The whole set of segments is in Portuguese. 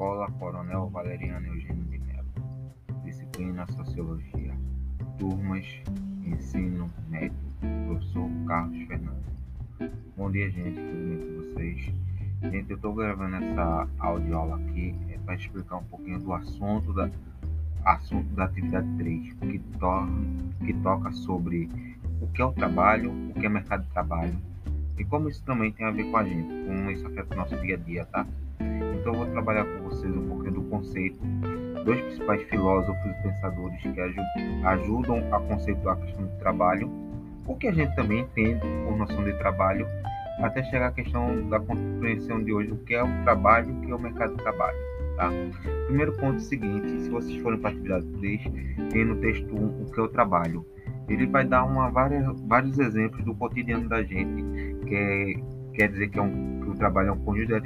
Escola Coronel Valeriano Eugênio de Mello. Disciplina Sociologia. Turmas Ensino Médio. Professor Carlos Fernando. Bom dia, gente. Tudo bem com vocês? Gente, eu estou gravando essa audioaula aqui é para explicar um pouquinho do assunto da, assunto da atividade 3, que, to que toca sobre o que é o trabalho, o que é mercado de trabalho e como isso também tem a ver com a gente, como isso afeta o nosso dia a dia, tá? Então eu vou trabalhar com vocês um pouquinho do conceito, dois principais filósofos e pensadores que ajudam a conceituar a questão do trabalho, o que a gente também entende por noção de trabalho, até chegar à questão da compreensão de hoje, o que é o trabalho, o que é o mercado de trabalho. Tá? Primeiro ponto é seguinte, se vocês forem para a atividade 3, tem no texto 1 o que é o trabalho. Ele vai dar uma, várias, vários exemplos do cotidiano da gente, que é, quer dizer que, é um, trabalho é um conjunto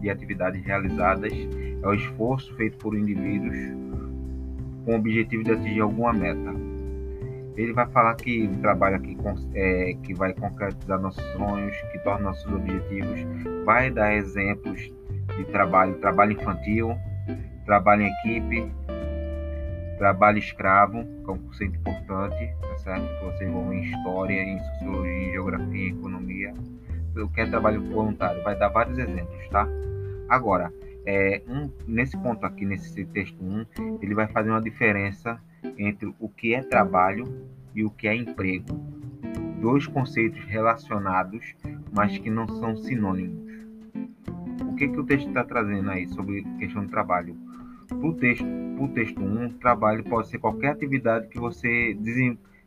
de atividades realizadas, é o esforço feito por indivíduos com o objetivo de atingir alguma meta. Ele vai falar que o trabalho aqui é, que vai concretizar nossos sonhos, que torna nossos objetivos, vai dar exemplos de trabalho, trabalho infantil, trabalho em equipe, trabalho escravo, que é um conceito importante, tá certo? Que vocês vão em história, em sociologia, em geografia, em economia. O que é trabalho voluntário? Vai dar vários exemplos, tá? Agora, é, um, nesse ponto aqui, nesse texto 1, ele vai fazer uma diferença entre o que é trabalho e o que é emprego. Dois conceitos relacionados, mas que não são sinônimos que, que o texto está trazendo aí sobre questão de trabalho? Para o texto, texto 1, um, trabalho pode ser qualquer atividade que você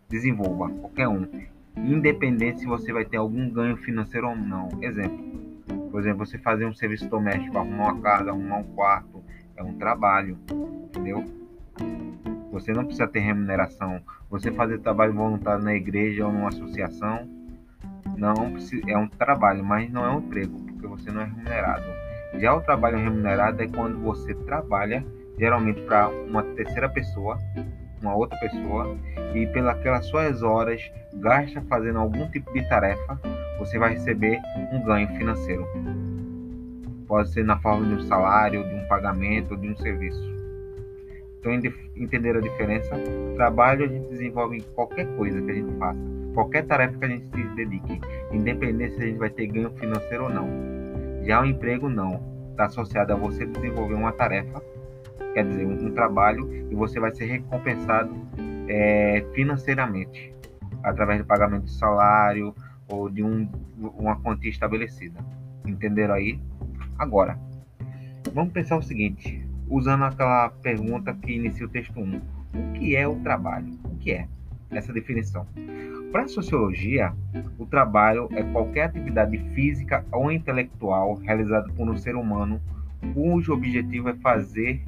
desenvolva, qualquer um, independente se você vai ter algum ganho financeiro ou não. Exemplo, por exemplo, você fazer um serviço doméstico, arrumar uma casa, arrumar um quarto, é um trabalho, entendeu? Você não precisa ter remuneração. Você fazer trabalho voluntário na igreja ou numa associação, não é um trabalho, mas não é um emprego, porque você não é remunerado. Já o trabalho remunerado é quando você trabalha geralmente para uma terceira pessoa, uma outra pessoa, e pelas suas horas gasta fazendo algum tipo de tarefa, você vai receber um ganho financeiro. Pode ser na forma de um salário, de um pagamento, de um serviço. Então, entender a diferença, trabalho a gente desenvolve em qualquer coisa que a gente faça, qualquer tarefa que a gente se dedique, independente se a gente vai ter ganho financeiro ou não. Já o emprego não, está associado a você desenvolver uma tarefa, quer dizer, um, um trabalho, e você vai ser recompensado é, financeiramente através do pagamento de salário ou de um, uma quantia estabelecida. Entenderam aí? Agora, vamos pensar o seguinte, usando aquela pergunta que inicia o texto 1. O que é o trabalho? O que é essa definição? Para a sociologia, o trabalho é qualquer atividade física ou intelectual realizada por um ser humano cujo objetivo é fazer,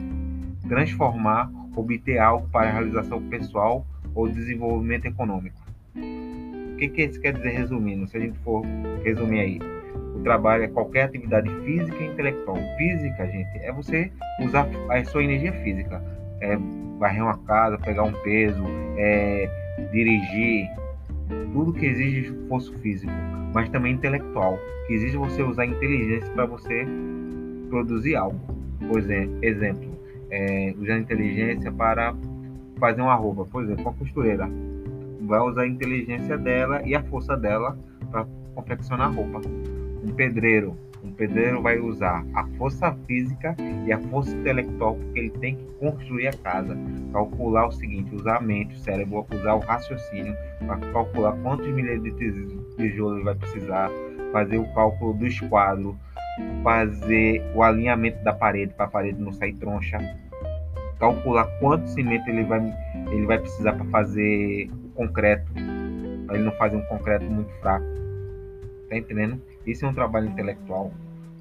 transformar, obter algo para a realização pessoal ou desenvolvimento econômico. O que, que isso quer dizer resumindo? Se a gente for resumir aí, o trabalho é qualquer atividade física e intelectual. Física, gente, é você usar a sua energia física. É varrer uma casa, pegar um peso, é dirigir, tudo que exige esforço físico, mas também intelectual, que exige você usar inteligência para você produzir algo. Por exemplo, é, usar inteligência para fazer uma roupa, por exemplo, uma costureira vai usar a inteligência dela e a força dela para confeccionar roupa. Um pedreiro um pedreiro vai usar a força física e a força intelectual, porque ele tem que construir a casa. Calcular o seguinte: usar a mente, o cérebro, usar o raciocínio para calcular quantos milímetros de tijolo ele vai precisar, fazer o cálculo do esquadro, fazer o alinhamento da parede para a parede não sair troncha, calcular quanto cimento ele vai, ele vai precisar para fazer o concreto, para ele não fazer um concreto muito fraco. Tá entendendo? Isso é um trabalho intelectual.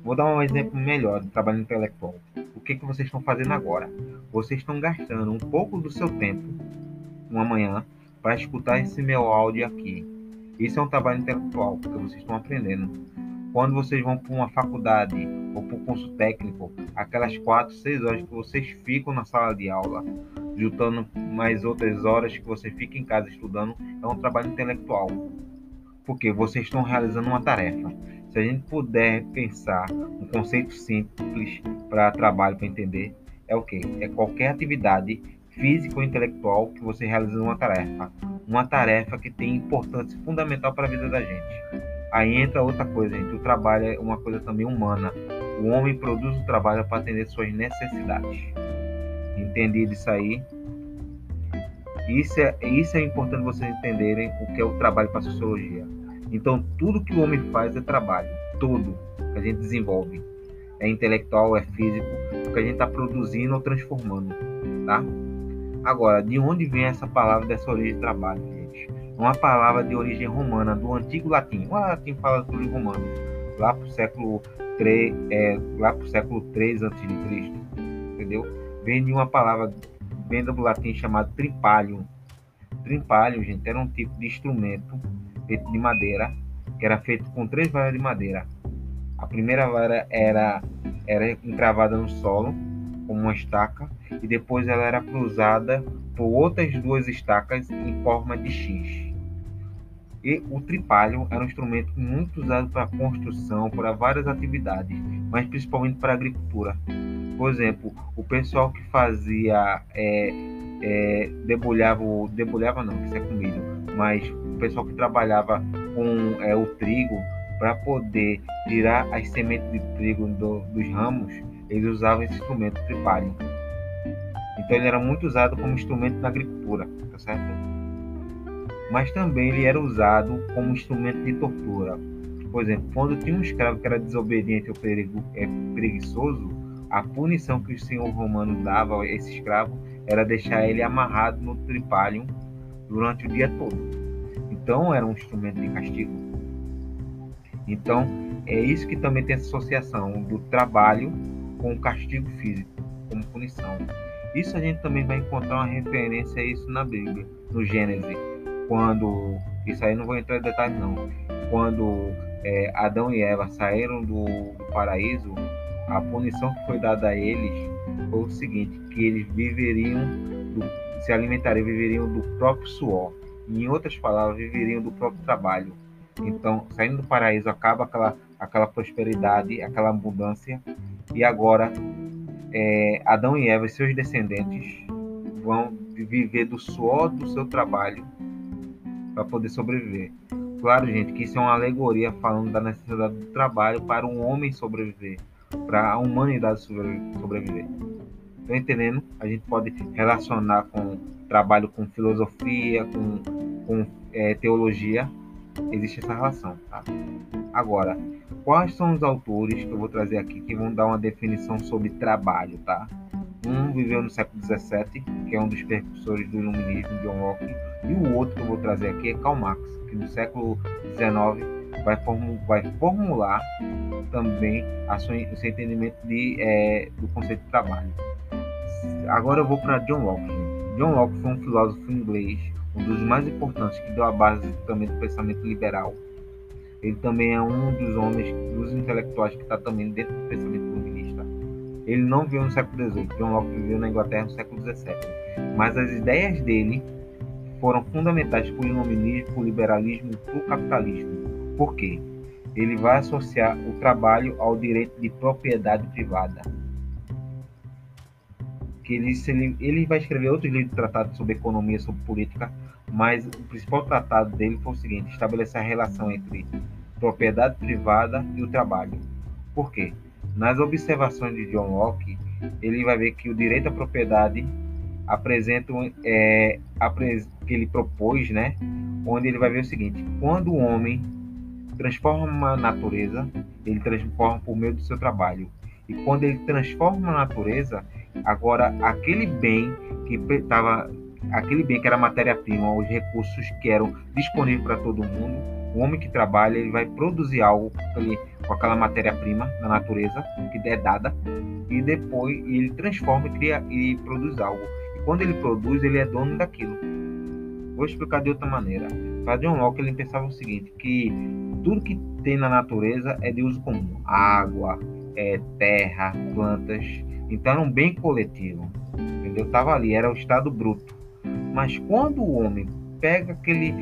Vou dar um exemplo melhor de trabalho intelectual. O que, que vocês estão fazendo agora? Vocês estão gastando um pouco do seu tempo, uma manhã, para escutar esse meu áudio aqui. Isso é um trabalho intelectual, porque vocês estão aprendendo. Quando vocês vão para uma faculdade ou para um curso técnico, aquelas 4, 6 horas que vocês ficam na sala de aula, juntando mais outras horas que você fica em casa estudando, é um trabalho intelectual porque vocês estão realizando uma tarefa. Se a gente puder pensar um conceito simples para trabalho para entender, é o que? É qualquer atividade física ou intelectual que você realiza uma tarefa. Uma tarefa que tem importância fundamental para a vida da gente. Aí entra outra coisa, gente. O trabalho é uma coisa também humana. O homem produz o trabalho para atender suas necessidades. Entendido isso aí? Isso é, isso é importante vocês entenderem o que é o trabalho para a sociologia. Então, tudo que o homem faz é trabalho. Tudo que a gente desenvolve. É intelectual, é físico, o que a gente está produzindo ou transformando. Tá? Agora, de onde vem essa palavra dessa origem de trabalho? Uma palavra de origem romana, do antigo latim. O latim fala do romano, lá para o século 3, é, lá pro século 3 a.C., entendeu? Vem de uma palavra, vem do latim chamado tripalium. Tripalium, gente, era um tipo de instrumento feito de madeira, que era feito com três varas de madeira. A primeira vara era, era encravada no solo, como uma estaca, e depois ela era cruzada por outras duas estacas em forma de X. E o tripalho era um instrumento muito usado para construção, para várias atividades, mas principalmente para agricultura. Por exemplo, o pessoal que fazia é, é, debulhava, debulhava não, que isso é comida, mas o pessoal que trabalhava com é, o trigo para poder tirar as sementes de trigo do, dos ramos, eles usavam esse instrumento tripalho. Então ele era muito usado como instrumento na agricultura, tá certo? Mas também ele era usado como instrumento de tortura. Por exemplo, quando tinha um escravo que era desobediente ou é, preguiçoso, a punição que o senhor romano dava a esse escravo era deixar ele amarrado no tripalium durante o dia todo. Então era um instrumento de castigo. Então é isso que também tem essa associação do trabalho com o castigo físico como punição. Isso a gente também vai encontrar uma referência a isso na Bíblia, no Gênesis, quando isso aí não vou entrar em detalhes não. Quando é, Adão e Eva saíram do, paraíso, a punição que foi dada a eles foi o seguinte, que eles viveriam, do, se alimentariam, viveriam do próprio suor. Em outras palavras, viveriam do próprio trabalho. Então, saindo do paraíso, acaba aquela, aquela prosperidade, aquela abundância, e agora é, Adão e Eva e seus descendentes vão viver do suor do seu trabalho para poder sobreviver. Claro, gente, que isso é uma alegoria falando da necessidade do trabalho para um homem sobreviver, para a humanidade sobreviver. Estão entendendo? A gente pode relacionar com trabalho com filosofia, com, com é, teologia. Existe essa relação. Tá? Agora, quais são os autores que eu vou trazer aqui que vão dar uma definição sobre trabalho, tá? Um viveu no século XVII, que é um dos precursores do iluminismo, John Locke, e o outro que eu vou trazer aqui é Karl Marx, que no século XIX vai, formu vai formular também sua, o seu entendimento de, é, do conceito de trabalho. Agora eu vou para John Locke. John Locke foi um filósofo inglês, um dos mais importantes, que deu a base também do pensamento liberal ele também é um dos homens, dos intelectuais que está também dentro do pensamento. Ele não viveu no século XVIII, John Locke viveu na Inglaterra no século XVII. Mas as ideias dele foram fundamentais para o iluminismo, para o liberalismo e para o capitalismo. Por quê? Ele vai associar o trabalho ao direito de propriedade privada. Que ele, ele, ele vai escrever outros livros tratados sobre economia, sobre política, mas o principal tratado dele foi o seguinte: estabelecer a relação entre propriedade privada e o trabalho. Por quê? Nas observações de John Locke, ele vai ver que o direito à propriedade apresenta é, que ele propôs, né? Onde ele vai ver o seguinte: quando o homem transforma a natureza, ele transforma por meio do seu trabalho. E quando ele transforma a natureza, agora aquele bem que estava aquele bem que era matéria-prima, os recursos que eram disponíveis para todo mundo, o homem que trabalha ele vai produzir algo com aquela matéria-prima na natureza que é dada e depois ele transforma cria e produz algo. E quando ele produz, ele é dono daquilo. Vou explicar de outra maneira. Para John Locke ele pensava o seguinte, que tudo que tem na natureza é de uso comum, água, é, terra, plantas. Então era um bem coletivo, entendeu? Tava ali, era o estado bruto. Mas quando o homem pega aquele,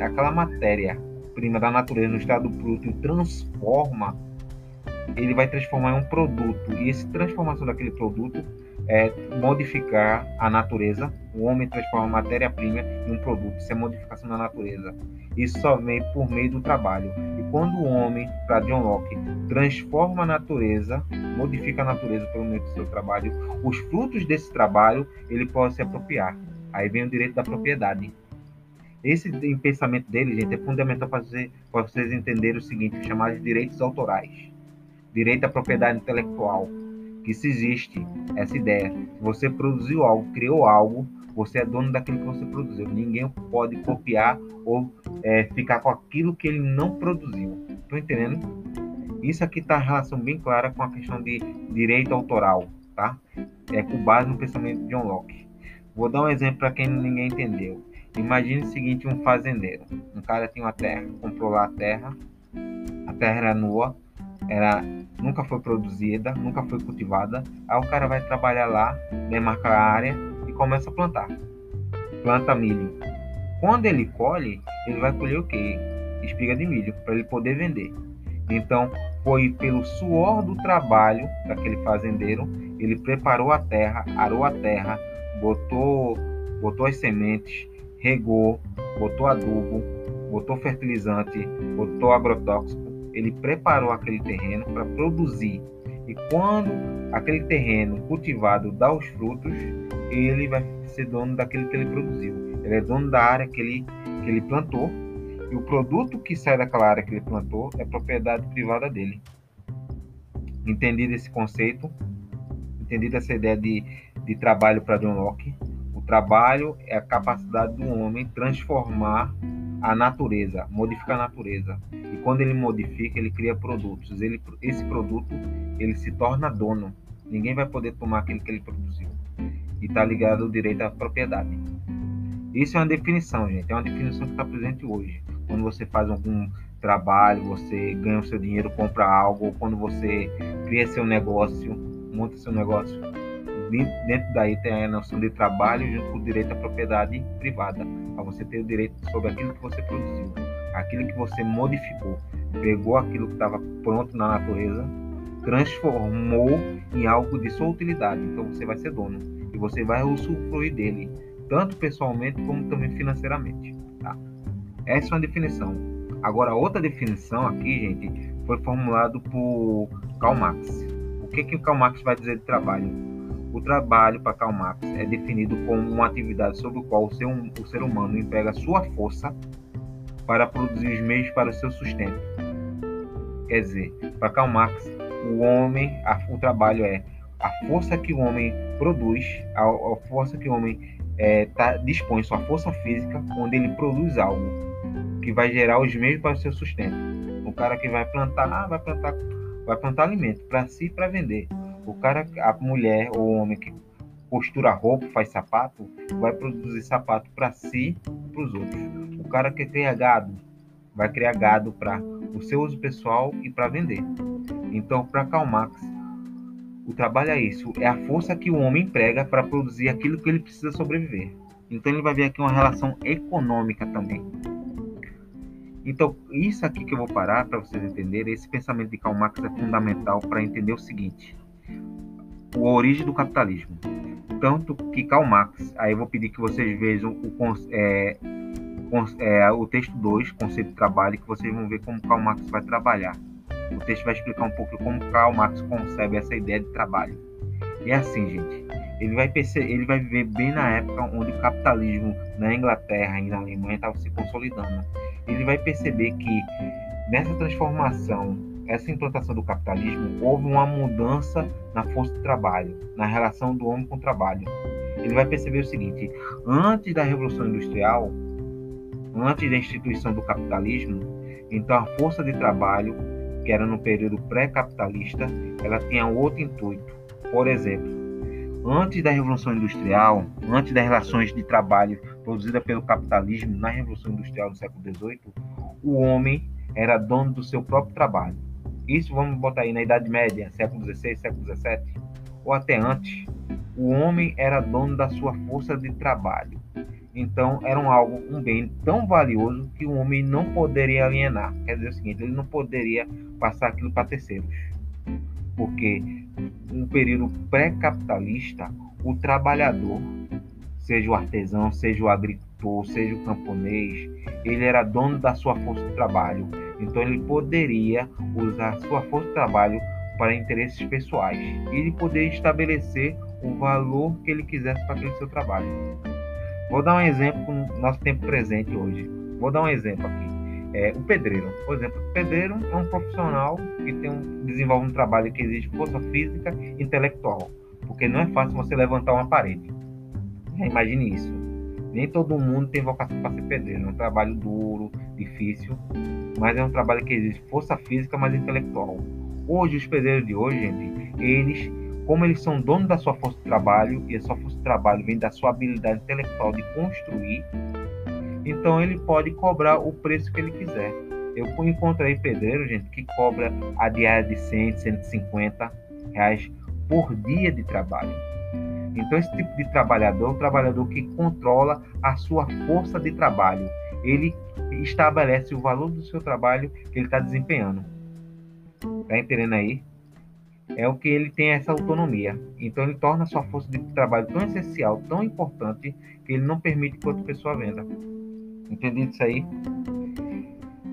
aquela matéria matéria-prima da natureza no estado bruto e transforma, ele vai transformar em um produto. E essa transformação daquele produto é modificar a natureza. O homem transforma matéria-prima em um produto. Isso é modificação da natureza. Isso só vem por meio do trabalho. E quando o homem, para John Locke, transforma a natureza, modifica a natureza pelo meio do seu trabalho, os frutos desse trabalho ele pode se apropriar. Aí vem o direito da propriedade. Esse pensamento dele, gente, é fundamental para vocês, para vocês entenderem o seguinte, chamado de direitos autorais. Direito à propriedade intelectual que se existe essa ideia. Se você produziu algo, criou algo, você é dono daquilo que você produziu. Ninguém pode copiar ou é, ficar com aquilo que ele não produziu. Estão entendendo? Isso aqui está relação bem clara com a questão de direito autoral, tá? É com base no pensamento de John Locke. Vou dar um exemplo para quem ninguém entendeu. Imagine o seguinte, um fazendeiro. Um cara tinha uma terra, comprou lá a terra, a terra era nua, era nunca foi produzida, nunca foi cultivada. Aí o cara vai trabalhar lá, demarca a área e começa a plantar. Planta milho. Quando ele colhe, ele vai colher o quê? Espiga de milho, para ele poder vender. Então, foi pelo suor do trabalho daquele fazendeiro, ele preparou a terra, arou a terra, botou, botou as sementes, regou, botou adubo, botou fertilizante, botou agrotóxico, ele preparou aquele terreno para produzir. E quando aquele terreno cultivado dá os frutos, ele vai ser dono daquele que ele produziu. Ele é dono da área que ele, que ele plantou. E o produto que sai daquela área que ele plantou é propriedade privada dele. Entendido esse conceito, entendido essa ideia de, de trabalho para John Locke, trabalho é a capacidade do homem transformar a natureza, modifica a natureza. E quando ele modifica, ele cria produtos. Ele, esse produto, ele se torna dono. Ninguém vai poder tomar aquilo que ele produziu. E está ligado ao direito à propriedade. Isso é uma definição, gente. É uma definição que está presente hoje. Quando você faz algum trabalho, você ganha o seu dinheiro, compra algo, ou quando você cria seu negócio, monta seu negócio, dentro daí tem a noção de trabalho junto com o direito à propriedade privada, a você ter o direito sobre aquilo que você produziu, aquilo que você modificou, pegou aquilo que estava pronto na natureza, transformou em algo de sua utilidade. Então você vai ser dono e você vai usufruir dele, tanto pessoalmente como também financeiramente. Tá? Essa é uma definição. Agora, outra definição aqui, gente, foi formulado por Karl Marx. O que, que o Karl Marx vai dizer de trabalho? O trabalho para Karl Marx é definido como uma atividade sobre o qual o ser, o ser humano emprega sua força para produzir os meios para o seu sustento. Quer dizer, para Karl Marx, o homem, a, o trabalho é a força que o homem produz, a, a força que o homem é, tá, dispõe sua força física, onde ele produz algo que vai gerar os meios para o seu sustento. O cara que vai plantar, ah, vai plantar, vai plantar alimento para si e para vender. O cara, a mulher ou o homem que costura roupa, faz sapato, vai produzir sapato para si e para os outros. O cara que cria gado, vai criar gado para o seu uso pessoal e para vender. Então, para Karl Marx, o trabalho é isso, é a força que o homem emprega para produzir aquilo que ele precisa sobreviver. Então, ele vai ver aqui uma relação econômica também. Então, isso aqui que eu vou parar para vocês entenderem, esse pensamento de Karl Marx é fundamental para entender o seguinte: a origem do capitalismo. Tanto que Karl Marx, aí eu vou pedir que vocês vejam o, é, é, o texto 2, conceito de trabalho, que vocês vão ver como Karl Marx vai trabalhar. O texto vai explicar um pouco como Karl Marx concebe essa ideia de trabalho. E é assim, gente. Ele vai, perceber, ele vai viver bem na época onde o capitalismo na Inglaterra e na Alemanha estava se consolidando. Ele vai perceber que nessa transformação essa implantação do capitalismo, houve uma mudança na força de trabalho, na relação do homem com o trabalho. Ele vai perceber o seguinte: antes da Revolução Industrial, antes da instituição do capitalismo, então a força de trabalho, que era no período pré-capitalista, ela tinha outro intuito. Por exemplo, antes da Revolução Industrial, antes das relações de trabalho produzidas pelo capitalismo na Revolução Industrial do século XVIII, o homem era dono do seu próprio trabalho. Isso vamos botar aí na Idade Média, século XVI, século XVII, ou até antes. O homem era dono da sua força de trabalho. Então, era um algo, um bem tão valioso que o homem não poderia alienar. Quer dizer o seguinte, ele não poderia passar aquilo para terceiros. Porque no período pré-capitalista, o trabalhador, seja o artesão, seja o agricultor, seja o camponês, ele era dono da sua força de trabalho. Então ele poderia usar sua força de trabalho para interesses pessoais. E ele poderia estabelecer o valor que ele quisesse para aquele seu trabalho. Vou dar um exemplo no nosso tempo presente hoje. Vou dar um exemplo aqui. É, o pedreiro, por exemplo, o pedreiro é um profissional que tem um, desenvolve um trabalho que exige força física e intelectual, porque não é fácil você levantar uma parede. imagine isso. Nem todo mundo tem vocação para ser pedreiro. É um trabalho duro, difícil, mas é um trabalho que exige força física, mas intelectual. Hoje, os pedreiros de hoje, gente, eles como eles são donos da sua força de trabalho e a sua força de trabalho vem da sua habilidade intelectual de construir, então ele pode cobrar o preço que ele quiser. Eu encontrei pedreiro, gente, que cobra a diária de 100, 150 reais por dia de trabalho. Então esse tipo de trabalhador é um trabalhador que controla a sua força de trabalho. Ele estabelece o valor do seu trabalho que ele está desempenhando. Tá entendendo aí? é o que ele tem essa autonomia. Então ele torna sua força de trabalho tão essencial, tão importante, que ele não permite que outra pessoa venda. Entendido isso aí?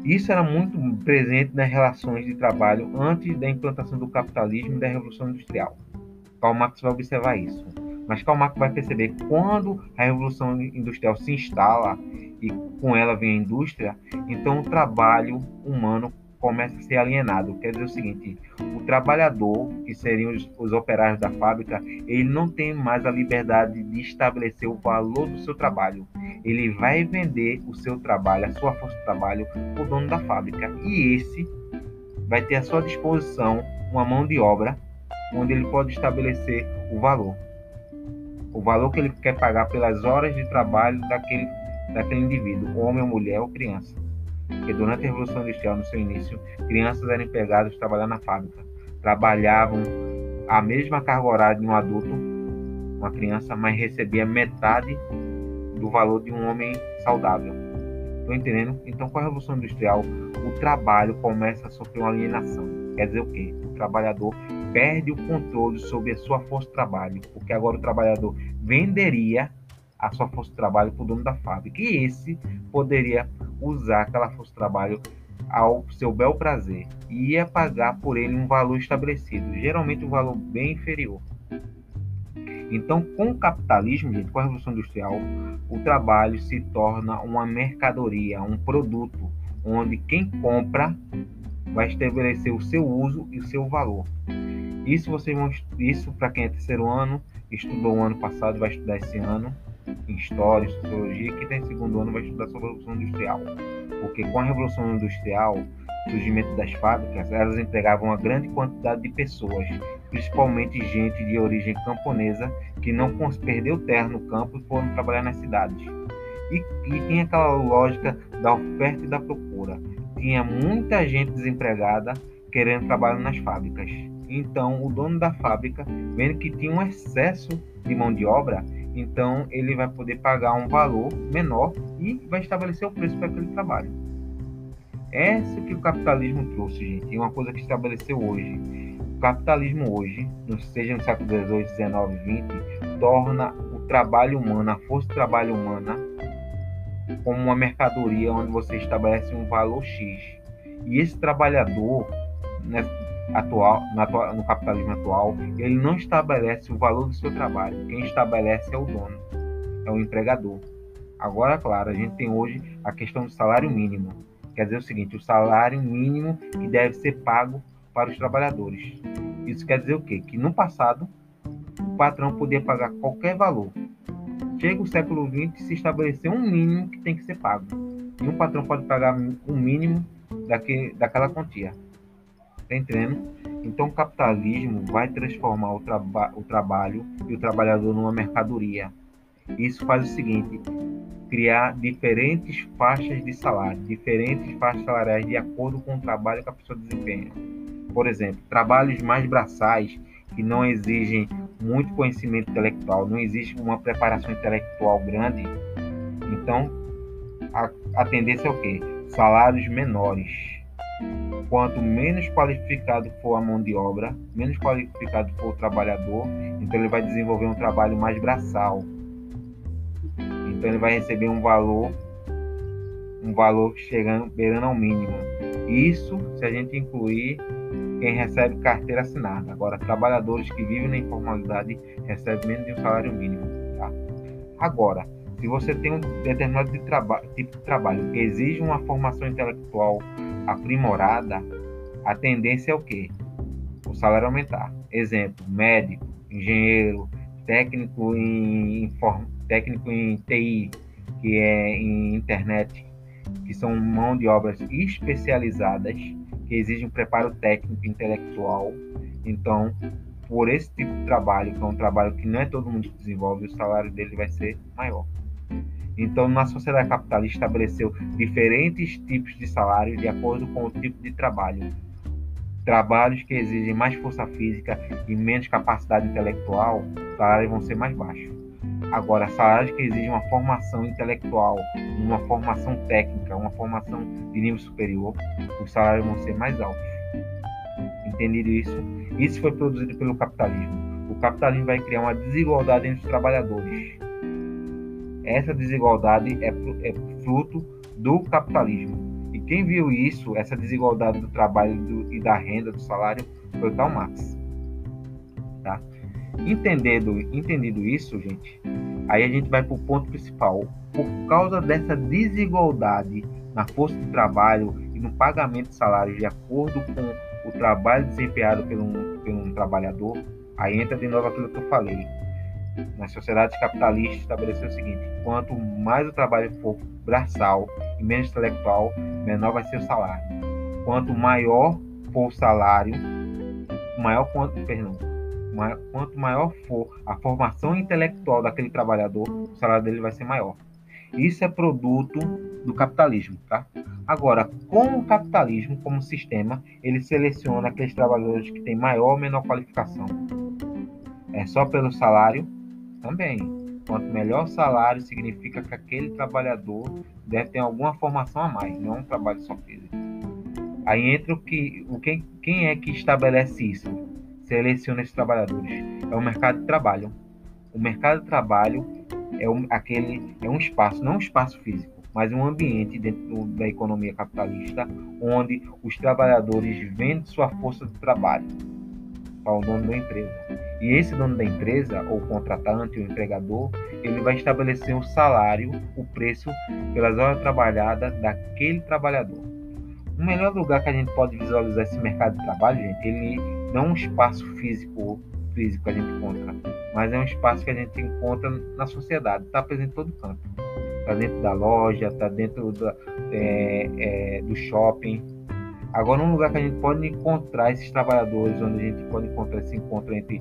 Isso era muito presente nas relações de trabalho antes da implantação do capitalismo e da Revolução Industrial. Karl Marx vai observar isso. Mas Karl Marx vai perceber quando a Revolução Industrial se instala e com ela vem a indústria, então o trabalho humano começa a ser alienado. Quer dizer o seguinte: o trabalhador, que seriam os, os, operários da fábrica, ele não tem mais a liberdade de estabelecer o valor do seu trabalho. Ele vai vender o seu trabalho, a sua força de trabalho, para o dono da fábrica. E esse vai ter à sua disposição uma mão de obra onde ele pode estabelecer o valor. O valor que ele quer pagar pelas horas de trabalho daquele, daquele indivíduo, homem mulher ou criança que durante a Revolução Industrial, no seu início, crianças eram empregadas trabalhar na fábrica. Trabalhavam a mesma carga horária de um adulto, uma criança, mas recebia metade do valor de um homem saudável. Estou entendendo? Então, com a Revolução Industrial, o trabalho começa a sofrer uma alienação. Quer dizer o quê? O trabalhador perde o controle sobre a sua força de trabalho, porque agora o trabalhador venderia a sua força de trabalho para o dono da fábrica. E esse poderia usar aquela força de trabalho ao seu bel prazer e ia pagar por ele um valor estabelecido, geralmente um valor bem inferior. Então, com o capitalismo, gente, com a Revolução Industrial, o trabalho se torna uma mercadoria, um produto, onde quem compra vai estabelecer o seu uso e o seu valor. Isso vocês vão, isso para quem é terceiro ano, estudou o ano passado, vai estudar esse ano em História, Sociologia, que tem segundo ano vai estudar sobre a Revolução Industrial. Porque com a Revolução Industrial, o surgimento das fábricas, elas empregavam uma grande quantidade de pessoas, principalmente gente de origem camponesa, que não perdeu terra no campo e foram trabalhar nas cidades. E, e tinha aquela lógica da oferta e da procura. Tinha muita gente desempregada querendo trabalhar nas fábricas. Então, o dono da fábrica, vendo que tinha um excesso de mão de obra, então ele vai poder pagar um valor menor e vai estabelecer o preço para aquele trabalho. Essa que o capitalismo trouxe, gente, é uma coisa que estabeleceu hoje. O capitalismo hoje, seja no século XVIII, XIX, XX, torna o trabalho humano, a força de trabalho humana, como uma mercadoria onde você estabelece um valor X. E esse trabalhador, né, atual, no, no capitalismo atual, ele não estabelece o valor do seu trabalho. Quem estabelece é o dono, é o empregador. Agora, claro, a gente tem hoje a questão do salário mínimo. Quer dizer o seguinte, o salário mínimo que deve ser pago para os trabalhadores. Isso quer dizer o quê? Que no passado, o patrão podia pagar qualquer valor. Chega o século XX se estabeleceu um mínimo que tem que ser pago. E um patrão pode pagar um mínimo daquele, daquela quantia. Tá entendendo? Então o capitalismo vai transformar o, traba o trabalho e o trabalhador numa mercadoria. Isso faz o seguinte: criar diferentes faixas de salário, diferentes faixas salariais de acordo com o trabalho que a pessoa desempenha. Por exemplo, trabalhos mais braçais, que não exigem muito conhecimento intelectual, não existe uma preparação intelectual grande, Então, a, a tendência é o quê? Salários menores. Quanto menos qualificado for a mão de obra, menos qualificado for o trabalhador, então ele vai desenvolver um trabalho mais braçal. Então ele vai receber um valor, um valor chegando beirando ao mínimo. Isso se a gente incluir quem recebe carteira assinada. Agora, trabalhadores que vivem na informalidade recebem menos de um salário mínimo. Tá? Agora, se você tem um determinado de tipo de trabalho que exige uma formação intelectual aprimorada, a tendência é o quê? O salário aumentar. Exemplo, médico, engenheiro, técnico em, técnico em TI, que é em internet, que são mão de obras especializadas que exige um preparo técnico intelectual. Então, por esse tipo de trabalho, que é um trabalho que não é todo mundo que desenvolve, o salário dele vai ser maior. Então, na sociedade capitalista, estabeleceu diferentes tipos de salário de acordo com o tipo de trabalho. Trabalhos que exigem mais força física e menos capacidade intelectual, os salários vão ser mais baixos. Agora, salários que exigem uma formação intelectual, uma formação técnica, uma formação de nível superior, os salários vão ser mais altos. Entendido isso? Isso foi produzido pelo capitalismo. O capitalismo vai criar uma desigualdade entre os trabalhadores. Essa desigualdade é, é fruto do capitalismo. E quem viu isso, essa desigualdade do trabalho do, e da renda, do salário, foi Karl Marx. Tá? Entendendo, entendido isso, gente, aí a gente vai para o ponto principal. Por causa dessa desigualdade na força de trabalho e no pagamento de salários de acordo com o trabalho desempenhado um, por um trabalhador, aí entra de novo aquilo que eu falei. Na sociedade capitalista estabeleceu o seguinte: quanto mais o trabalho for braçal e menos intelectual, menor vai ser o salário. Quanto maior for o salário, maior quanto, perdão, quanto maior for a formação intelectual daquele trabalhador, o salário dele vai ser maior. Isso é produto do capitalismo, tá? Agora, como o capitalismo, como sistema, ele seleciona aqueles trabalhadores que têm maior ou menor qualificação? É só pelo salário? Também. Quanto melhor salário, significa que aquele trabalhador deve ter alguma formação a mais, não um trabalho só físico. Aí entra o que, o quem, quem é que estabelece isso? Seleciona esses trabalhadores? É o mercado de trabalho. O mercado de trabalho é um, aquele é um espaço, não um espaço físico, mas um ambiente dentro da economia capitalista onde os trabalhadores vendem sua força de trabalho para o dono da empresa. E esse dono da empresa, ou contratante, ou empregador, ele vai estabelecer o salário, o preço pelas horas trabalhadas daquele trabalhador. O melhor lugar que a gente pode visualizar esse mercado de trabalho, gente, ele não é um espaço físico físico que a gente encontra, mas é um espaço que a gente encontra na sociedade, está presente em todo canto. Está dentro da loja, está dentro da, é, é, do shopping. Agora, um lugar que a gente pode encontrar esses trabalhadores, onde a gente pode encontrar esse encontro entre,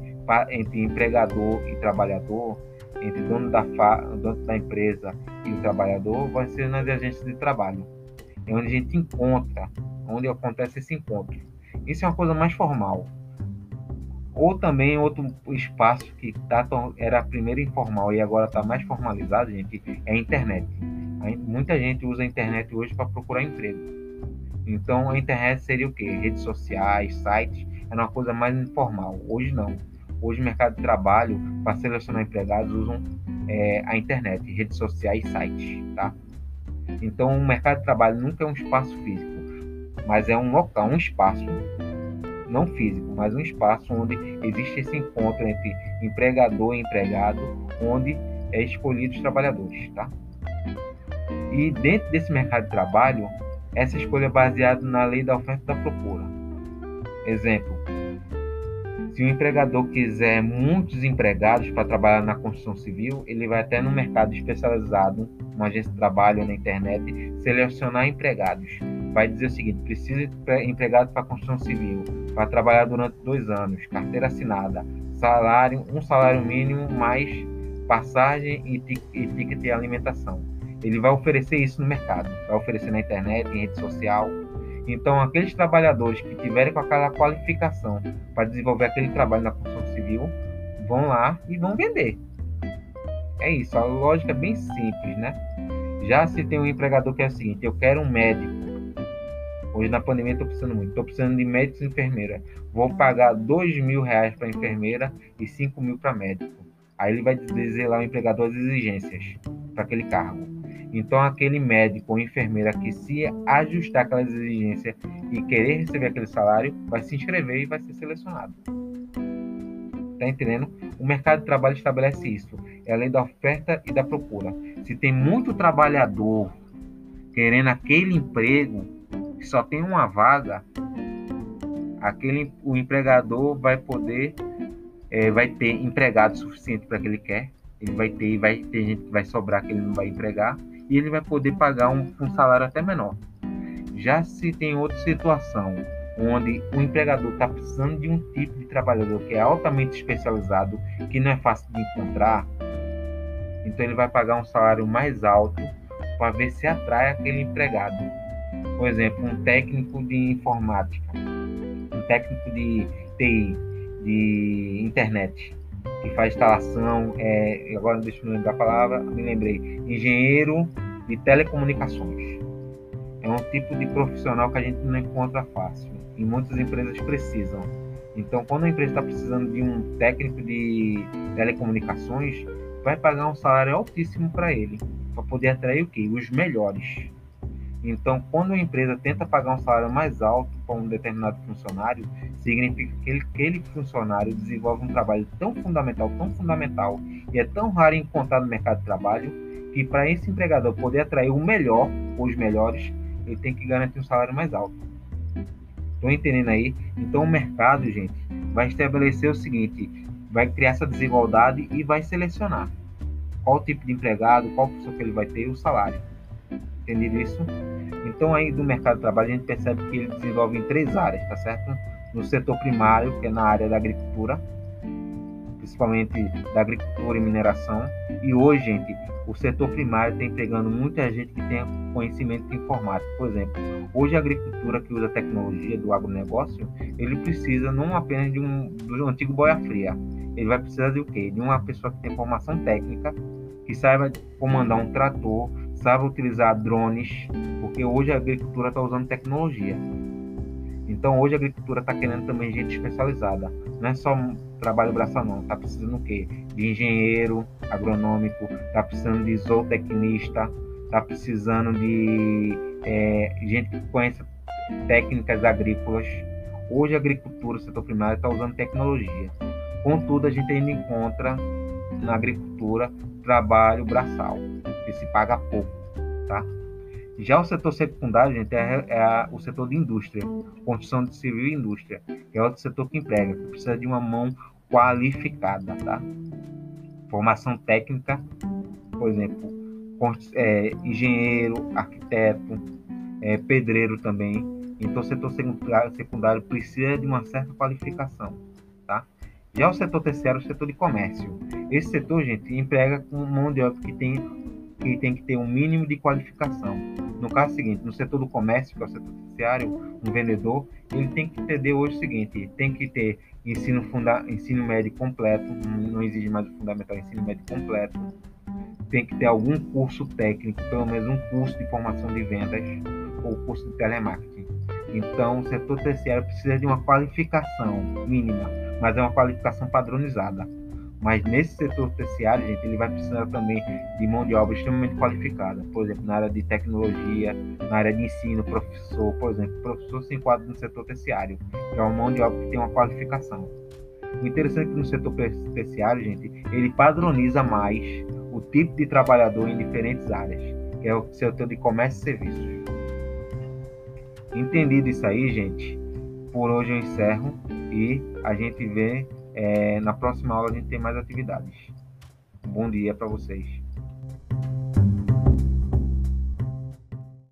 entre empregador e trabalhador, entre dono da, fa, dono da empresa e o trabalhador, vai ser nas agências de trabalho. É onde a gente encontra, onde acontece esse encontro. Isso é uma coisa mais formal. Ou também outro espaço que tá, era primeiro informal e agora está mais formalizado, gente, é a internet. Muita gente usa a internet hoje para procurar emprego. Então a internet seria o quê? Redes sociais, sites, era uma coisa mais informal. Hoje não. Hoje o mercado de trabalho, para selecionar empregados, usam é, a internet, redes sociais e sites, tá? Então o mercado de trabalho nunca é um espaço físico, mas é um local, um espaço não físico, mas um espaço onde existe esse encontro entre empregador e empregado, onde é escolhido os trabalhadores, tá? E dentro desse mercado de trabalho, essa escolha é baseada na lei da oferta e da procura. Exemplo: se o empregador quiser muitos empregados para trabalhar na construção civil, ele vai até no mercado especializado, uma agência de trabalho na internet, selecionar empregados vai dizer o seguinte: precisa de empregado para construção civil, para trabalhar durante dois anos, carteira assinada, salário, um salário mínimo mais passagem e, e ticket de alimentação. Ele vai oferecer isso no mercado, vai oferecer na internet, em rede social. Então, aqueles trabalhadores que tiverem com aquela qualificação para desenvolver aquele trabalho na construção civil vão lá e vão vender. É isso, a lógica é bem simples, né? Já se tem um empregador que é o seguinte, eu quero um médico. Hoje na pandemia estou precisando muito. Estou precisando de médicos e enfermeira. Vou pagar dois mil reais para enfermeira e cinco mil para médico. Aí ele vai dizer lá o empregador as exigências para aquele cargo. Então aquele médico ou enfermeira que se ajustar aquelas exigências e querer receber aquele salário, vai se inscrever e vai ser selecionado. Tá entendendo? O mercado de trabalho estabelece isso. É a lei da oferta e da procura. Se tem muito trabalhador querendo aquele emprego, que só tem uma vaga, aquele o empregador vai poder é, vai ter empregado suficiente para que ele quer. Ele vai ter vai ter gente que vai sobrar que ele não vai empregar e ele vai poder pagar um, um salário até menor. Já se tem outra situação onde o empregador está precisando de um tipo de trabalhador que é altamente especializado, que não é fácil de encontrar, então ele vai pagar um salário mais alto para ver se atrai aquele empregado. Por exemplo, um técnico de informática, um técnico de TI, de internet, que faz instalação, é, agora deixa eu lembrar a palavra, me lembrei, engenheiro de telecomunicações. É um tipo de profissional que a gente não encontra fácil e muitas empresas precisam. Então, quando a empresa está precisando de um técnico de telecomunicações, vai pagar um salário altíssimo para ele, para poder atrair o quê? Os melhores. Então, quando a empresa tenta pagar um salário mais alto para um determinado funcionário, significa que ele, aquele funcionário desenvolve um trabalho tão fundamental, tão fundamental, e é tão raro encontrar no mercado de trabalho, que para esse empregador poder atrair o melhor, ou os melhores, ele tem que garantir um salário mais alto. Estão entendendo aí? Então, o mercado, gente, vai estabelecer o seguinte: vai criar essa desigualdade e vai selecionar qual tipo de empregado, qual função que ele vai ter e o salário. Entendido isso? Então aí do mercado de trabalho a gente percebe que ele desenvolve em três áreas, tá certo? No setor primário, que é na área da agricultura, principalmente da agricultura e mineração. E hoje, gente, o setor primário está empregando muita gente que tem conhecimento informático. Por exemplo, hoje a agricultura que usa tecnologia do agronegócio, ele precisa não apenas de um do antigo boia fria, ele vai precisar de o quê? De uma pessoa que tem formação técnica, que saiba comandar um trator, saiba utilizar drones, porque hoje a agricultura está usando tecnologia. Então hoje a agricultura está querendo também gente especializada. Não é só trabalho braçal não. Está precisando o quê? De engenheiro agronômico, está precisando de zootecnista, está precisando de é, gente que conhece técnicas agrícolas. Hoje a agricultura, o setor primário, está usando tecnologia. Contudo, a gente ainda encontra na agricultura trabalho braçal, que se paga pouco, tá? Já o setor secundário, gente, é, é o setor de indústria, construção de civil e indústria, que é outro setor que emprega, que precisa de uma mão qualificada, tá? Formação técnica, por exemplo, é, engenheiro, arquiteto, é, pedreiro também. Então, o setor secundário, secundário precisa de uma certa qualificação, tá? Já o setor terciário é o setor de comércio. Esse setor, gente, emprega com mão de obra que tem, que tem que ter um mínimo de qualificação. No caso seguinte, no setor do comércio, que é o setor terciário, um vendedor, ele tem que entender hoje o seguinte, tem que ter ensino, funda ensino médio completo, não exige mais o fundamental, ensino médio completo, tem que ter algum curso técnico, pelo menos um curso de formação de vendas ou curso de telemarketing. Então, o setor terciário precisa de uma qualificação mínima mas é uma qualificação padronizada. Mas nesse setor terciário, gente, ele vai precisar também de mão de obra extremamente qualificada. Por exemplo, na área de tecnologia, na área de ensino, professor, por exemplo, professor se enquadra no setor terciário, que é uma mão de obra que tem uma qualificação. O interessante é que no setor terciário, gente, ele padroniza mais o tipo de trabalhador em diferentes áreas, que é o setor de comércio e serviços. Entendido isso aí, gente, por hoje eu encerro e a gente vê é, na próxima aula a gente tem mais atividades. Bom dia para vocês.